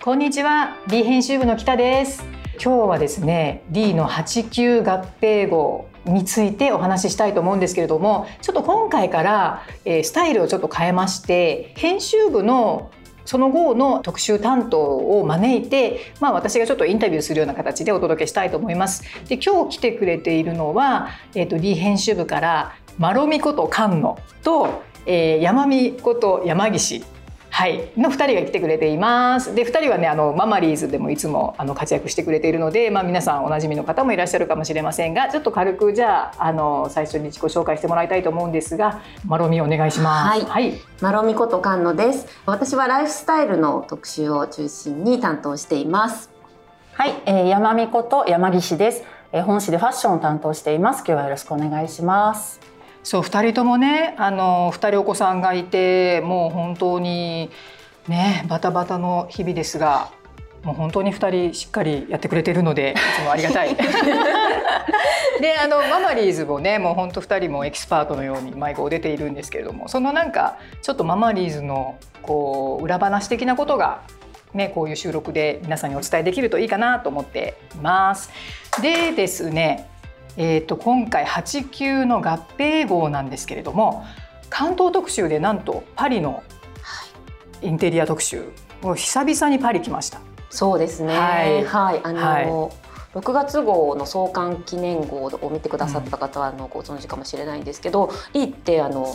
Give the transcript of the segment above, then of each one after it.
こんにちは D 編集部の北です今日はですね D の89合併号についてお話ししたいと思うんですけれどもちょっと今回から、え、スタイルをちょっと変えまして編集部のその後の特集担当を招いて、まあ、私がちょっとインタビューするような形でお届けしたいと思います。で今日来てくれているのは、えーと、D 編集部からマロミこと菅野と、えー、山見こと山岸はい、の2人が来てくれています。で2人はねあのママリーズでもいつもあの活躍してくれているので、まあ、皆さんおなじみの方もいらっしゃるかもしれませんがちょっと軽くじゃああの最初に自己紹介してもらいたいと思うんですがマロミお願いします。はい、はい、マロミこと菅野です。私はライフスタイルの特集を中心に担当しています。はい、えー、山美こと山岸です。えー、本誌でファッションを担当しています。今日はよろしくお願いします。そう2人ともねあの2人お子さんがいてもう本当にねバタバタの日々ですがもう本当に2人しっかりやってくれてるのでいつもありがたい。であのママリーズもねもう本当2人もエキスパートのように毎号出ているんですけれどもそのなんかちょっとママリーズのこう裏話的なことがね、こういう収録で皆さんにお伝えできるといいかなと思っています。でですねえーと、今回89の合併号なんですけれども関東特集でなんとパリのインテリア特集もう久々にパリ来ました。そうですね。はい、はい、あの、はい、6月号の創刊記念号を見てくださった方はあのご存知かもしれないんですけど、リーってあの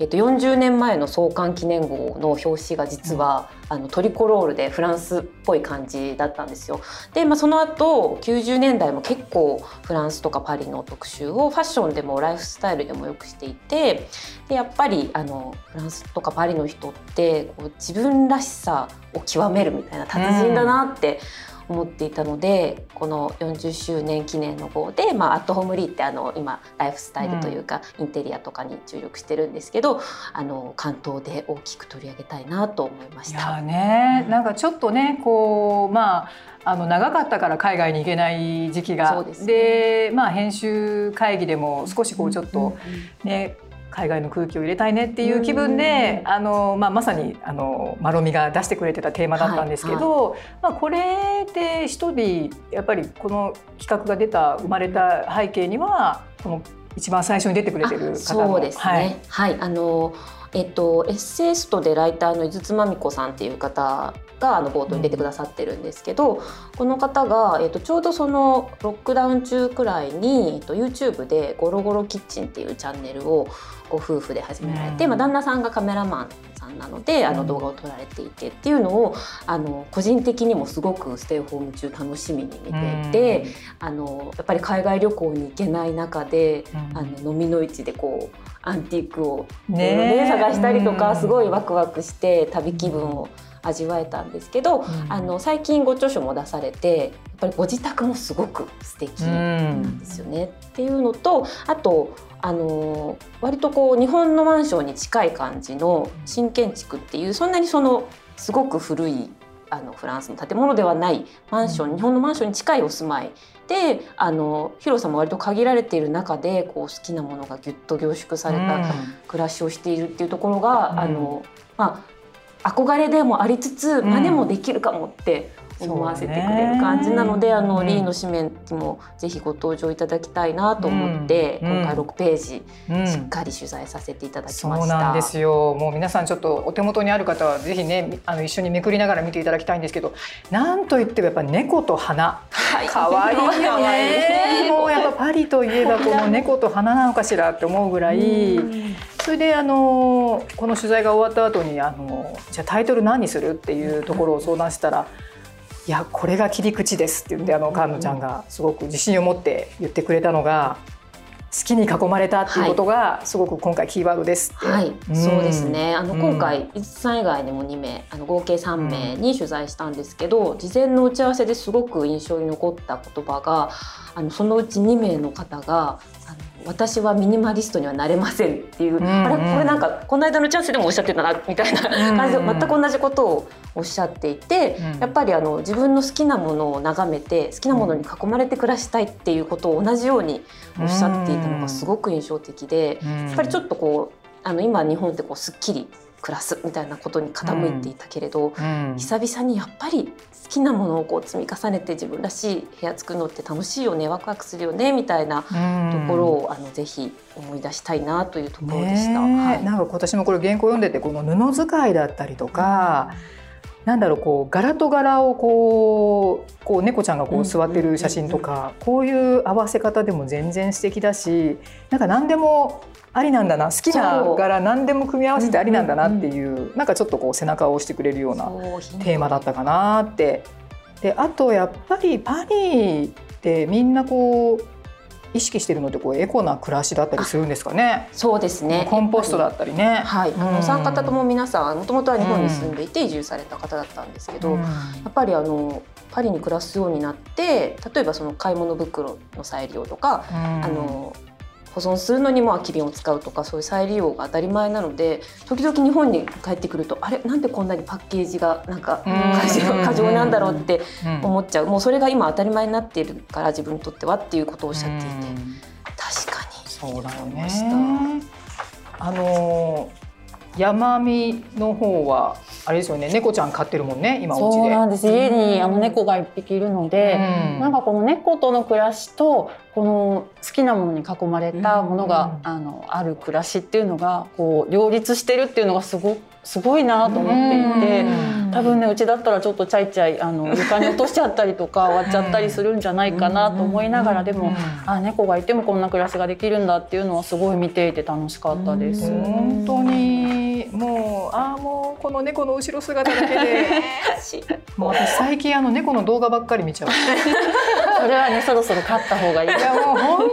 えっと、40年前の創刊記念号の表紙が実は、うん、あのトリコロールでフランスっぽい感じだったんですよ。で、まあ、その後90年代も結構フランスとかパリの特集をファッションでもライフスタイルでもよくしていてでやっぱりあのフランスとかパリの人ってこう自分らしさを極めるみたいな達人だなって、うん思っていたのでこの40周年記念の号で、まあ、アットホームリーってあの今ライフスタイルというか、インテリアとかに注力してるんですけどあの関東で大きく取り上げたいなと思いました。いね、なんかちょっとねこうまああの長かったから海外に行けない時期が。で、ね、まあ、編集会議でも少しこうちょっとね、うんうん海外の空気を入れたいねっていう気分で、あのまあ、まさにあのマロミが出してくれてたテーマだったんですけど、はいはい、まあ、これで一人やっぱりこの企画が出た生まれた背景にはこの一番最初に出てくれてる方のそうですね、はい、はい、あのえっと、エッセイストでライターの井筒真美子さんっていう方があの冒頭に出てくださってるんですけど、うん、この方が、えっと、ちょうどそのロックダウン中くらいに、えっと、YouTube で「ゴロゴロキッチン」っていうチャンネルをご夫婦で始められて、うん、まあ、旦那さんがカメラマンさんなのであの動画を撮られていてっていうのをあの個人的にもすごくステイホーム中楽しみに見ていて、うん、あのやっぱり海外旅行に行けない中で、あの飲みの市でこうアンティークを、ね、探したりとかすごいワクワクして旅気分を。味わえたんですけど、うん、あの最近ご著書も出されてやっぱりご自宅もすごく素敵なんですよね、うん、っていうのとあとあの割とこう日本のマンションに近い感じの新建築っていうそんなにそのすごく古いあのフランスの建物ではないマンション、日本のマンションに近いお住まいであの広さも割と限られている中でこう好きなものがぎゅっと凝縮された暮らしをしているっていうところが、うん、あのまあ憧れでもありつつ真似もできるかもって思わせてくれる感じなので、あの、リーの紙面にもぜひご登場いただきたいなと思って、今回6ページ、しっかり取材させていただきました。そうなんですよ。もう皆さんちょっとお手元にある方はぜひねあの一緒にめくりながら見ていただきたいんですけど、なんといってもやっぱ猫と花、可愛いよね。もうやっぱパリといえばこの猫と花なのかしらって思うぐらい。それであのこの取材が終わった後にあのじゃあタイトル何にするっていうところを相談したら。いやこれが切り口ですって言ってあの菅野ちゃんがすごく自信を持って言ってくれたのが好きに囲まれたっていうことがすごく今回キーワードですはい、うん、そうですね。あの今回伊さん以外にも2名、あの合計3名に取材したんですけど、うん、事前の打ち合わせですごく印象に残った言葉が、あのそのうち2名の方があの私はミニマリストにはなれませんっていう、うんうん、あれ？これなんかこの間のチャンスでもおっしゃってたなみたいな感じで全く同じことをおっしゃっていて、うん、やっぱりあの自分の好きなものを眺めて好きなものに囲まれて暮らしたいっていうことを同じようにおっしゃっていたのがすごく印象的で、やっぱりちょっとこうあの今日本ってこうすっきり暮らすみたいなことに傾いていたけれど、うん。久々にやっぱり好きなものをこう積み重ねて自分らしい部屋作るのって楽しいよねワクワクするよねみたいなところを、あのぜひ思い出したいなというところでした。はい。なんか今年もこれ原稿読んでてこの布使いだったりとか、なんだろうこう柄と柄をこうこう猫ちゃんがこう座ってる写真とか、こういう合わせ方でも全然素敵だしなんか何でもありなんだな好きな柄何でも組み合わせてありなんだなっていう、なんかちょっとこう背中を押してくれるようなテーマだったかなって。であとやっぱりパリってみんなこう意識してるのってこうエコな暮らしだったりするんですかね。そうですね。コンポストだったりね。はい、あうん。のお三方とも皆さんもともとは日本に住んでいて移住された方だったんですけど、うん。やっぱりあのパリに暮らすようになって例えばその買い物袋の再利用とか、あの保存するのにも空き瓶を使うとかそういう再利用が当たり前なので時々日本に帰ってくるとあれ？なんでこんなにパッケージがなんかうん。過剰なんだろうってうん。思っちゃう。もうそれが今当たり前になっているから自分にとってはっていうことをおっしゃっていて。うん。確かに。そうだよね。あの山見の方はあれですよね。猫ちゃん飼ってるもんね今お家で。そうなんです。家にあの猫が一匹いるので、うん。なんかこの猫との暮らしとこの好きなものに囲まれたものが、うんあのある暮らしっていうのがこう両立してるっていうのがすごすごいなと思っていて。うん。多分ねうちだったらちょっとちゃいちゃいあの床に落としちゃったりとか割っちゃったりするんじゃないかなと思いながらでもあ猫がいてもこんな暮らしができるんだっていうのはすごい見ていて楽しかったです。うん。本当にもうああもうこの猫の後ろ姿だけで。もう私最近あの猫の動画ばっかり見ちゃう。それはねそろそろ飼った方がいい。いやもう本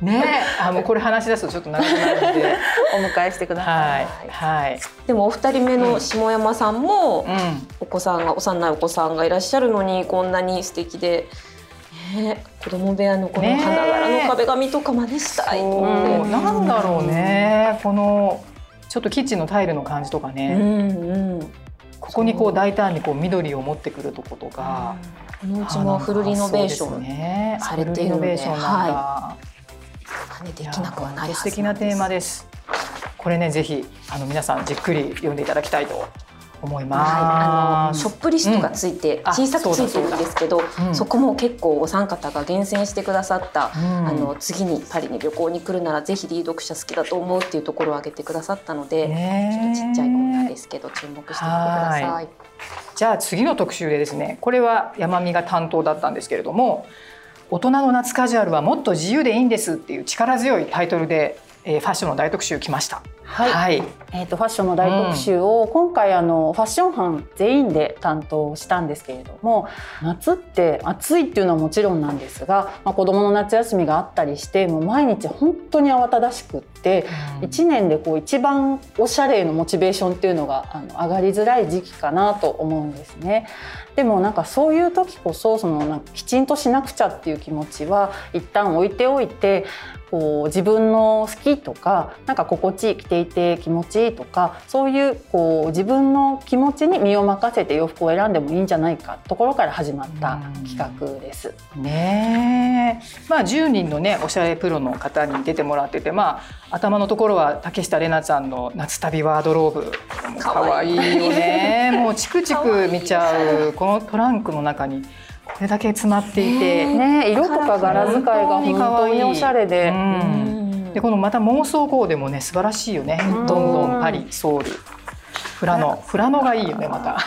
当。ね。あもうこれ話し出すとちょっと長くなるので。お迎えしてください。はいはい。でもお二人目の下山さんもうん。お子さんが幼いお子さんがいらっしゃるのにこんなに素敵で、ね、子供部屋のこのね花柄の壁紙とか真似したいと思って。そうなんだろうね。このちょっとキッチンのタイルの感じとかうね、んうん、ここにこう大胆にこう緑を持ってくるとことか、このうちもフルリノベーション、ね。されているのでベーションなんだ、真似できなくはないはず素敵なテーマです。これねぜひあの皆さんじっくり読んでいただきたいと思いはい、あます、のショップリストがついて、うん。あ小さくついてるんですけどそうん。こも結構お三方が厳選してくださった、うん。あの次にパリに旅行に来るならぜひリー読者好きだと思うっていうところを挙げてくださったので、ねちょっとちっちゃいコーナーですけど注目してみてくださはい。じゃあ次の特集でですねこれは山美が担当だったんですけれども「大人の夏カジュアルはもっと自由でいいんです」っていう力強いタイトルで、えーファッションの大特集来ました。はい。はい、えー、とファッションの大特集を今回あのファッション班全員で担当したんですけれども夏って暑いっていうのはもちろんなんですが、まあ、子どもの夏休みがあったりしてもう毎日本当に慌ただしくって1年でこう一番おしゃれのモチベーションっていうのがあの上がりづらい時期かなと思うんですね。でもなんかそういう時こそそのなんかきちんとしなくちゃっていう気持ちは一旦置いておいてこう自分の好きとかなんか心地いい着ていて気持ちいいとかそういうこう自分の気持ちに身を任せて洋服を選んでもいいんじゃないかところから始まった企画です。ねえ。まあ10人のねおしゃれプロの方に出てもらっててまあ頭のところは竹下玲奈ちゃんの夏旅ワードローブかわいいよね。もうチクチク見ちゃうこのトランクの中にこれだけ詰まっていて、ね、色とか柄使いが本当におしゃれで、うんうんでこのまた妄想コーデもね素晴らしいよね。うん。どんどんパリソウル。フラノ。フラノがいいよねまた。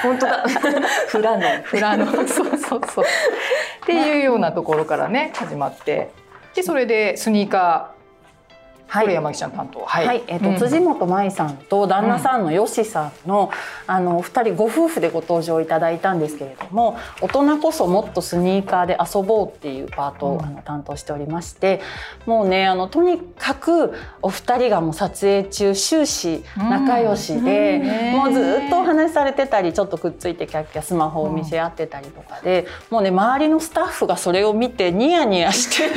本当。だ フラノ。フラノ。そうそうそう。っていうようなところからね始まって。でそれでスニーカーこれ山木ちゃん担当は。はい、えっ、と、うん。辻本舞さんと旦那さんのよしさんの、あの二人ご夫婦でご登場いただいたんですけれども大人こそもっとスニーカーで遊ぼうっていうパートを、うん。あの担当しておりましてもうねあのとにかくお二人がもう撮影中終始仲良しで、うん。もうずっとお話しされてたりちょっとくっついてキャッキャスマホを見せ合ってたりとかで、もうね周りのスタッフがそれを見てニヤニヤして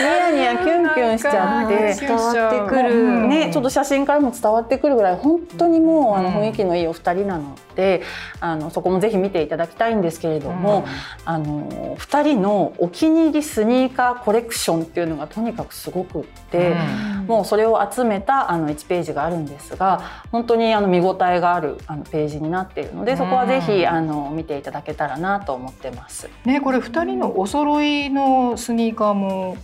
ニヤニヤキュンキュンしちゃって。伝わってくるうんね、ちょっと写真からも伝わってくるぐらい本当にもうあのうん雰囲気のいいお二人なのであのそこもぜひ見ていただきたいんですけれども、あの二人のお気に入りスニーカーコレクションっていうのがとにかくすごくって。もうそれを集めたあの1ページがあるんですが本当にあの見応えがあるあのページになっているのでそこはぜひあの見ていただけたらなと思ってます。ねこれ2人のお揃いのスニーカーも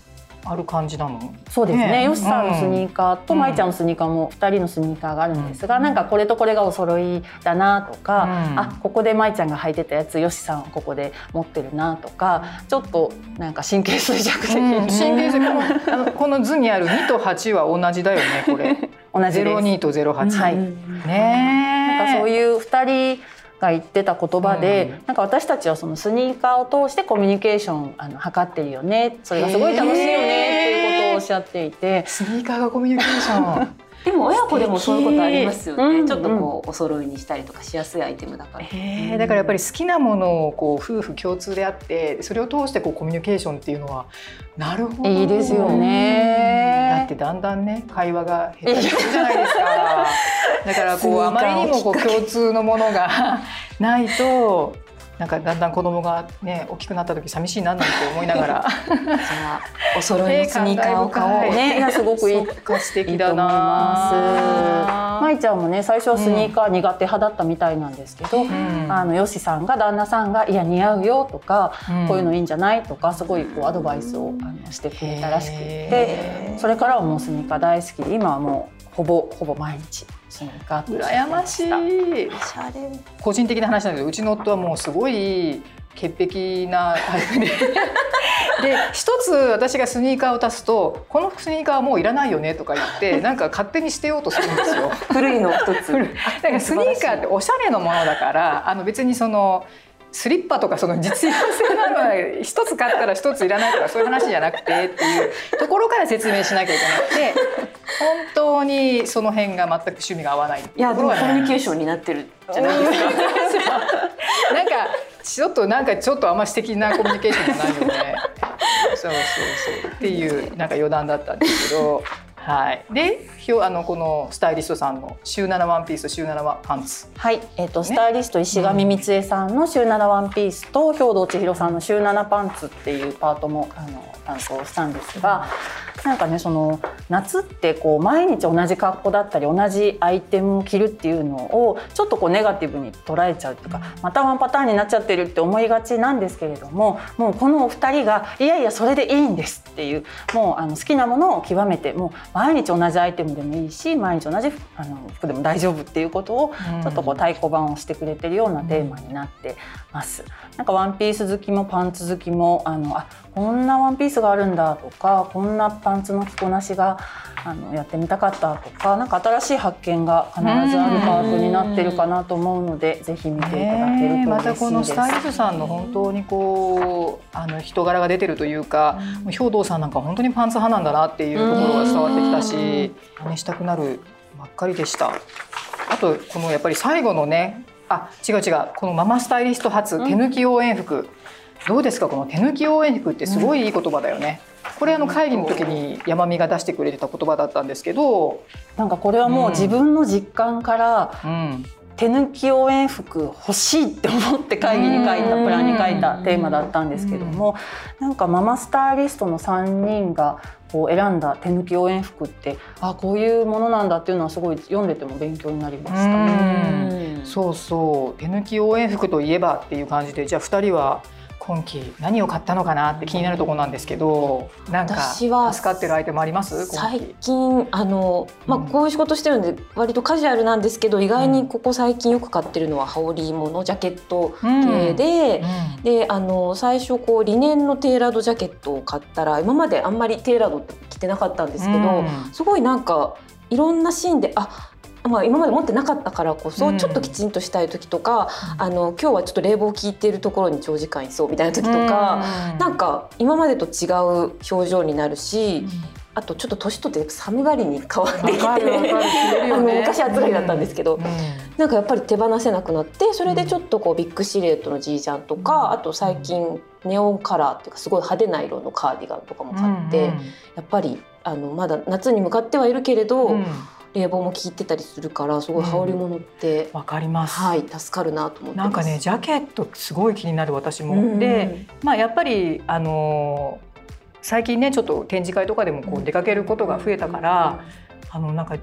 ある感じなの？そうですね。ね。よしさんのスニーカーと、まいちゃんのスニーカーも2人のスニーカーがあるんですが、うん、なんかこれとこれがお揃いだなとか、うん、あここでまいちゃんが履いてたやつよしさんここで持ってるなとかちょっとなんか神経衰弱的に、うん、神経衰弱。このこの図にある2と8は同じだよねこれ。同じです。02と08、はい、ねなんかそういう2人が言ってた言葉で、うん、なんか私たちはそのスニーカーを通してコミュニケーションあの図ってるよね。それがすごい楽しいよねっていうことをおっしゃっていて。スニーカーがコミュニケーションでも親子でもそういうことありますよね、うんうん、ちょっとこうお揃いにしたりとかしやすいアイテムだから、えー、だからやっぱり好きなものをこう夫婦共通であってそれを通してこうコミュニケーションっていうのはなるほどいいですよね。だってだんだんね会話が下手になるじゃないですか。だからこうあまりにもこう共通のものがないとなんかだんだん子供がね大きくなった時寂しいななんて思いながら。じゃあお揃いのスニーカーを買おうね。すごくいい素敵だな。まいちゃんもね最初はスニーカー苦手派だったみたいなんですけど、うん、あのよしさんが旦那さんがいや似合うよとか、うん、こういうのいいんじゃないとかすごいこうアドバイスをあのしてくれたらしくてそれからはもうスニーカー大好き。で今はもうほぼほぼ毎日スニーカー羨ましい。個人的な話なんだけどうちの夫はもうすごい潔癖なタイプでで一つ私がスニーカーを足すとこのスニーカーはもういらないよねとか言って なんか勝手に捨てようとするんですよ。古いの一つ。だからスニーカーっておしゃれのものだからあの別にそのスリッパとかその実用性なのは一つ買ったら一ついらないとかそういう話じゃなくてっていうところから説明しなきゃいけなくて本当にその辺が全く趣味が合わないいやでもコミュニケーションになってるじゃないですか。なんかちょっとなんかちょっとあんま素敵なコミュニケーションじゃないよね。そうそうそうっていうなんか余談だったんですけど。はい、であのこのスタイリストさんの週7ワンピース週7ワンパンツはい、えーと、ね、スタイリスト石上光恵さんの週7ワンピースと兵藤千尋さんの週7パンツっていうパートもあの担当したんですが、なんかねその夏ってこう毎日同じ格好だったり同じアイテムを着るっていうのをちょっとこうネガティブに捉えちゃうとかまたワンパターンになっちゃってるって思いがちなんですけれどももうこのお二人がいやいやそれでいいんですっていうもうあの好きなものを極めてもう毎日同じアイテムでもいいし毎日同じあの服でも大丈夫っていうことをちょっとこう太鼓判をしてくれてるようなテーマになってます。なんかワンピース好きもパンツ好きもあのあこんなワンピースがあるんだとかこんなパンツの着こなしがあのやってみたかったとか何か新しい発見が必ずあるパートになってるかなと思うのでぜひ見ていただけると嬉しいです。またこのスタイリストさんの本当にこうあの人柄が出てるというか、うん、兵藤さんなんか本当にパンツ派なんだなっていうところが伝わってきたし真似したくなるばっかりでした。あとこのやっぱり最後のねあ違う違うこのママスタイリスト初手抜き応援服、うんどうですか？この手抜き応援服ってすごいいい言葉だよね。これあの会議の時に山美が出してくれてた言葉だったんですけどなんかこれはもう自分の実感から、うん、手抜き応援服欲しいって思って会議に書いたプランに書いたテーマだったんですけどもなんかママスタイリストの3人がこう選んだ手抜き応援服ってあこういうものなんだっていうのはすごい読んでても勉強になりました。うそうそう。手抜き応援服といえばっていう感じでじゃあ2人は今期何を買ったのかなって気になるところなんですけどなんか助かってるアイテムあります？最近あの、まあ、こういう仕事してるんで割とカジュアルなんですけど意外にここ最近よく買ってるのは羽織物ジャケット系でであの最初こうリネンのテーラードジャケットを買ったら今まであんまりテーラードって着てなかったんですけど、うん、すごいなんかいろんなシーンであまあ、今まで持ってなかったからこそ、ちょっときちんとしたい時とか、うん、あの今日はちょっと冷房効いているところに長時間いそうみたいな時とか、うん、なんか今までと違う表情になるし、うん、あとちょっと年取って寒がりに変わってきて、ね、昔暑がりだったんですけど、うん、なんかやっぱり手放せなくなってそれでちょっとこうビッグシルエットのジージャンとか、あと最近ネオンカラーっていうかすごい派手な色のカーディガンとかも買って、やっぱりあのまだ夏に向かってはいるけれど、冷房も効いてたりするからすごい羽織物ってわ、うん、かります。はい助かるなと思ってなんかねジャケットすごい気になる私も、うん、でまあやっぱりあの最近ねちょっと展示会とかでもこう出かけることが増えたから、あのなんか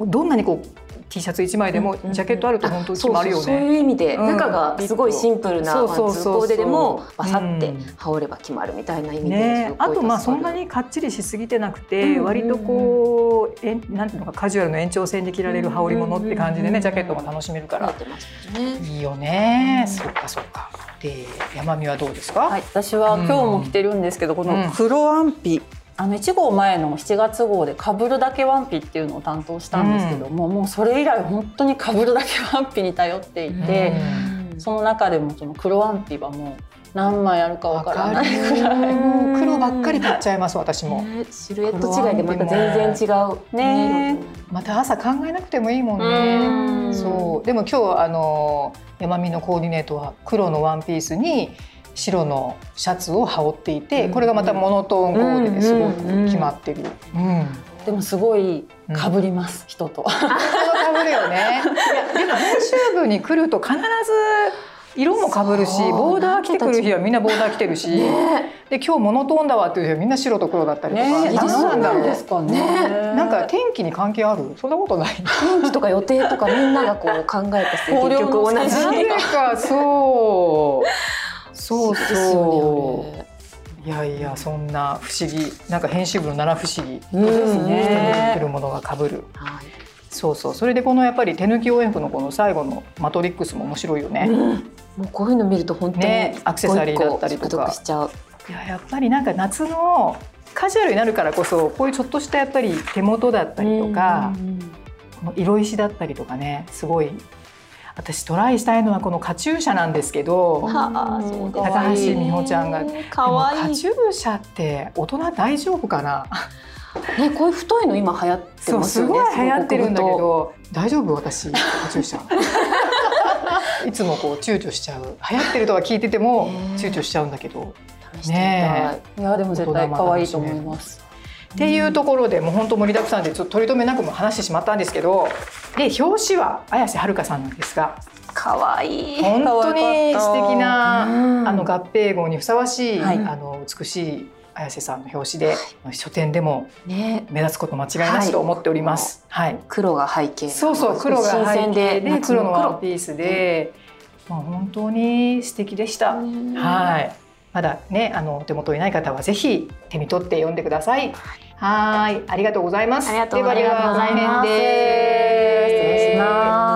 どんなにこう T シャツ1枚でもジャケットあると本当決まるよそうそうそうね。いう意味で、うん。中がすごいシンプルなワンツーコーデでもバサってうん。羽織れば決まるみたいな意味で、ね、あとまあそんなににかっちりしすぎてなくて、割とこうえんなんていうのかカジュアルの延長線で着られる羽織物って感じでね、ジャケットも楽しめるから。いいよね、うん。そうかそうか。で山見はどうですか、はい、私は今日も着てるんですけど、この黒ワンピ、あの1号前の7月号でかぶるだけワンピっていうのを担当したんですけども、もうそれ以来本当にかぶるだけワンピに頼っていて、その中でもその黒ワンピはもう何枚あるかわからないぐらい。もう黒ばっかり買っちゃいます私も、ねシルエット違いでまた全然違う。ね。また朝考えなくてもいいもんうねん。そう。でも今日あの山見のコーディネートは黒のワンピースに白のシャツを羽織っていて、これがまたモノトーンコーデですごく決まってる、うんでもすごいかぶります、人と。かぶるよね。でも編集部に来ると必ず色もかぶるしそうボーダー着てくる日はみんなボーダー着てるし、で今日モノトーンだわっていう日はみんな白と黒だったりとか、ねえ、何なんだろう。ですかね。なんか天気に関係ある？そんなことない。天気とか予定とかみんながこう考えて結局同じ同じなんでかそう。そうねう。いやいやそんな不思議なんか編集部の七不思議。ですね着てるものが被る。はいそうそう。それでこのやっぱり手抜き応援服のこの最後のマトリックスも面白いよね。もうこういうの見ると本当にねアクセサリーだったりとか。いややっぱりなんか夏のカジュアルになるからこそこういうちょっとしたやっぱり手元だったりとか、この色石だったりとかねすごい私トライしたいのはこのカチューシャなんですけどはあ高橋美穂ちゃんが。可愛い。でもカチューシャって大人大丈夫かな？ねこういう太いの今流行ってますよね。すごい流行ってるんだけど大丈夫？私カチューシャ。いつもこう躊躇しちゃう。流行ってるとは聞いててもね躊躇しちゃうんだけど。試してみたい。ねいやでも絶対可愛いと思います。っていうところでもう本当盛りだくさんでちょっと取り留めなくも話してしまったんですけどで表紙は綾瀬はるかさんなんですが可愛い。本当に素敵なうんあの合併号にふさわしい、はいあの美しい綾瀬さんの表紙で、書店でもね目立つこと間違いなしと思っております。はい、黒が背景。そうそう黒が新背景で夏の黒のワンピースで、まあ本当に素敵でした。うんはい。まだね、あのお手元にない方はぜひ手に取って読んでください。はい、ありがとうございます。ありがとうございます。ではではこの辺で。失礼します